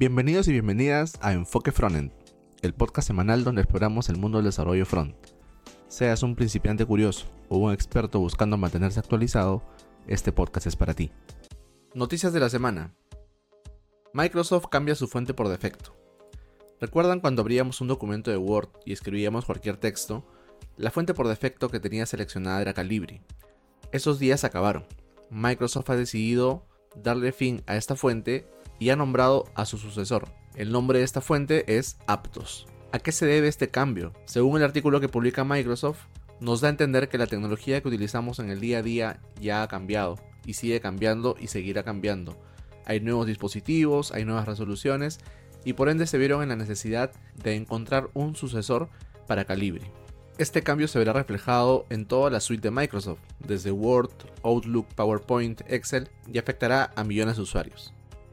Bienvenidos y bienvenidas a Enfoque Frontend, el podcast semanal donde exploramos el mundo del desarrollo front. Seas un principiante curioso o un experto buscando mantenerse actualizado, este podcast es para ti. Noticias de la semana. Microsoft cambia su fuente por defecto. ¿Recuerdan cuando abríamos un documento de Word y escribíamos cualquier texto? La fuente por defecto que tenía seleccionada era Calibri. Esos días acabaron. Microsoft ha decidido darle fin a esta fuente y ha nombrado a su sucesor. El nombre de esta fuente es Aptos. ¿A qué se debe este cambio? Según el artículo que publica Microsoft, nos da a entender que la tecnología que utilizamos en el día a día ya ha cambiado y sigue cambiando y seguirá cambiando. Hay nuevos dispositivos, hay nuevas resoluciones y por ende se vieron en la necesidad de encontrar un sucesor para Calibri. Este cambio se verá reflejado en toda la suite de Microsoft, desde Word, Outlook, PowerPoint, Excel y afectará a millones de usuarios.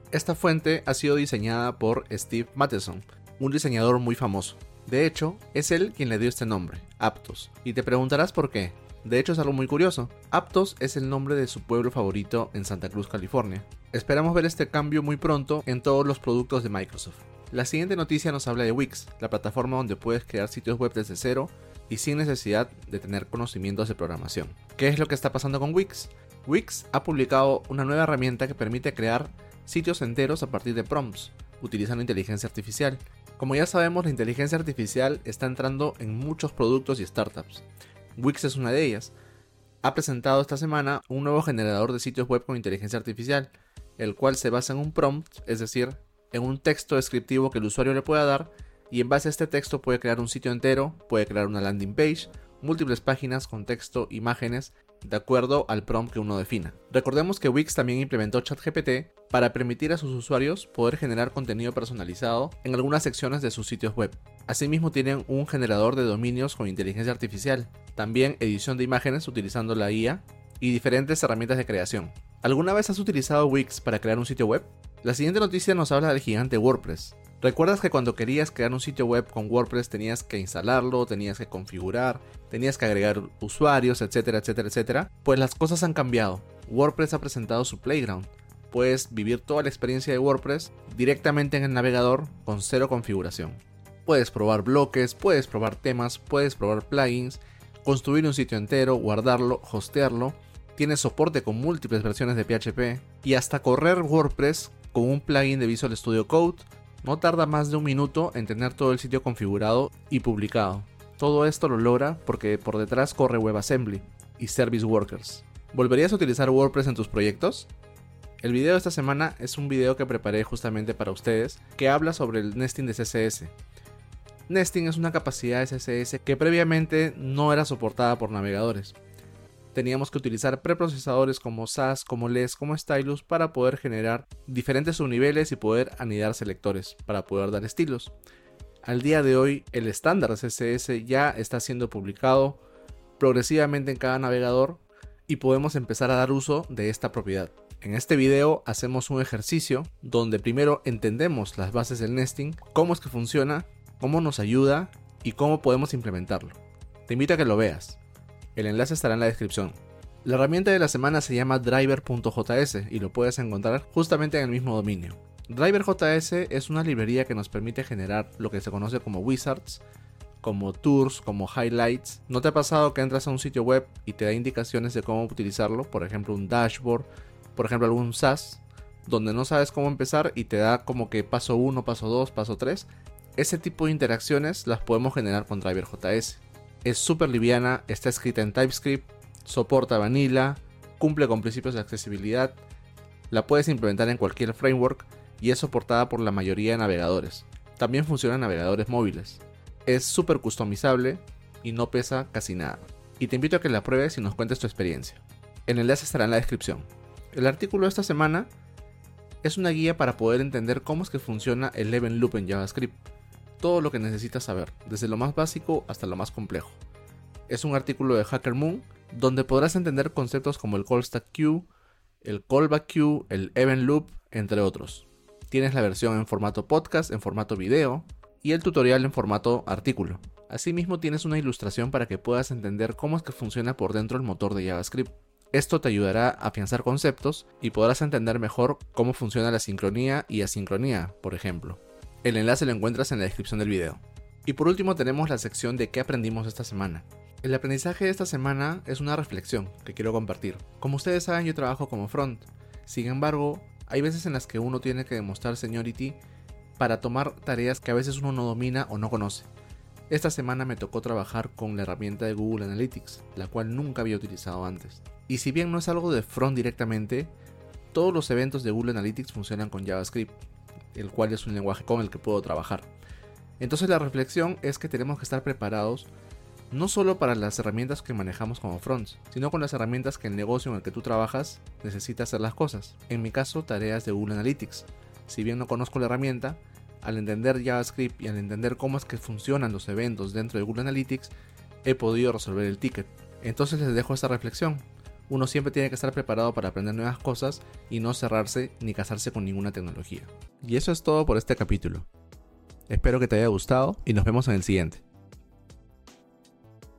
Esta fuente ha sido diseñada por Steve Matheson, un diseñador muy famoso. De hecho, es él quien le dio este nombre, Aptos. Y te preguntarás por qué. De hecho es algo muy curioso. Aptos es el nombre de su pueblo favorito en Santa Cruz, California. Esperamos ver este cambio muy pronto en todos los productos de Microsoft. La siguiente noticia nos habla de Wix, la plataforma donde puedes crear sitios web desde cero y sin necesidad de tener conocimientos de programación. ¿Qué es lo que está pasando con Wix? Wix ha publicado una nueva herramienta que permite crear sitios enteros a partir de prompts, utilizando inteligencia artificial. Como ya sabemos, la inteligencia artificial está entrando en muchos productos y startups. Wix es una de ellas. Ha presentado esta semana un nuevo generador de sitios web con inteligencia artificial, el cual se basa en un prompt, es decir, en un texto descriptivo que el usuario le pueda dar, y en base a este texto puede crear un sitio entero, puede crear una landing page, múltiples páginas con texto, imágenes de acuerdo al prompt que uno defina. Recordemos que Wix también implementó ChatGPT para permitir a sus usuarios poder generar contenido personalizado en algunas secciones de sus sitios web. Asimismo tienen un generador de dominios con inteligencia artificial, también edición de imágenes utilizando la IA y diferentes herramientas de creación. ¿Alguna vez has utilizado Wix para crear un sitio web? La siguiente noticia nos habla del gigante WordPress. ¿Recuerdas que cuando querías crear un sitio web con WordPress tenías que instalarlo, tenías que configurar, tenías que agregar usuarios, etcétera, etcétera, etcétera? Pues las cosas han cambiado. WordPress ha presentado su Playground. Puedes vivir toda la experiencia de WordPress directamente en el navegador con cero configuración. Puedes probar bloques, puedes probar temas, puedes probar plugins, construir un sitio entero, guardarlo, hostearlo. Tienes soporte con múltiples versiones de PHP y hasta correr WordPress con un plugin de Visual Studio Code no tarda más de un minuto en tener todo el sitio configurado y publicado. Todo esto lo logra porque por detrás corre WebAssembly y Service Workers. ¿Volverías a utilizar WordPress en tus proyectos? El video de esta semana es un video que preparé justamente para ustedes que habla sobre el nesting de CSS. Nesting es una capacidad de CSS que previamente no era soportada por navegadores teníamos que utilizar preprocesadores como SAS, como LES, como Stylus para poder generar diferentes subniveles y poder anidar selectores para poder dar estilos. Al día de hoy el estándar CSS ya está siendo publicado progresivamente en cada navegador y podemos empezar a dar uso de esta propiedad. En este video hacemos un ejercicio donde primero entendemos las bases del nesting, cómo es que funciona, cómo nos ayuda y cómo podemos implementarlo. Te invito a que lo veas. El enlace estará en la descripción. La herramienta de la semana se llama driver.js y lo puedes encontrar justamente en el mismo dominio. Driver.js es una librería que nos permite generar lo que se conoce como wizards, como tours, como highlights. ¿No te ha pasado que entras a un sitio web y te da indicaciones de cómo utilizarlo? Por ejemplo, un dashboard, por ejemplo, algún SaaS, donde no sabes cómo empezar y te da como que paso 1, paso 2, paso 3. Ese tipo de interacciones las podemos generar con Driver.js es súper liviana, está escrita en TypeScript, soporta Vanilla, cumple con principios de accesibilidad, la puedes implementar en cualquier framework y es soportada por la mayoría de navegadores. También funciona en navegadores móviles. Es súper customizable y no pesa casi nada. Y te invito a que la pruebes y nos cuentes tu experiencia. El enlace estará en la descripción. El artículo de esta semana es una guía para poder entender cómo es que funciona el event loop en JavaScript todo lo que necesitas saber, desde lo más básico hasta lo más complejo. Es un artículo de HackerMoon donde podrás entender conceptos como el call stack queue, el callback queue, el event loop, entre otros. Tienes la versión en formato podcast, en formato video y el tutorial en formato artículo. Asimismo tienes una ilustración para que puedas entender cómo es que funciona por dentro el motor de JavaScript. Esto te ayudará a afianzar conceptos y podrás entender mejor cómo funciona la sincronía y asincronía, por ejemplo. El enlace lo encuentras en la descripción del video. Y por último tenemos la sección de qué aprendimos esta semana. El aprendizaje de esta semana es una reflexión que quiero compartir. Como ustedes saben, yo trabajo como front. Sin embargo, hay veces en las que uno tiene que demostrar seniority para tomar tareas que a veces uno no domina o no conoce. Esta semana me tocó trabajar con la herramienta de Google Analytics, la cual nunca había utilizado antes. Y si bien no es algo de front directamente, todos los eventos de Google Analytics funcionan con JavaScript, el cual es un lenguaje con el que puedo trabajar. Entonces la reflexión es que tenemos que estar preparados no solo para las herramientas que manejamos como fronts, sino con las herramientas que el negocio en el que tú trabajas necesita hacer las cosas. En mi caso, tareas de Google Analytics. Si bien no conozco la herramienta, al entender JavaScript y al entender cómo es que funcionan los eventos dentro de Google Analytics, he podido resolver el ticket. Entonces les dejo esta reflexión. Uno siempre tiene que estar preparado para aprender nuevas cosas y no cerrarse ni casarse con ninguna tecnología. Y eso es todo por este capítulo. Espero que te haya gustado y nos vemos en el siguiente.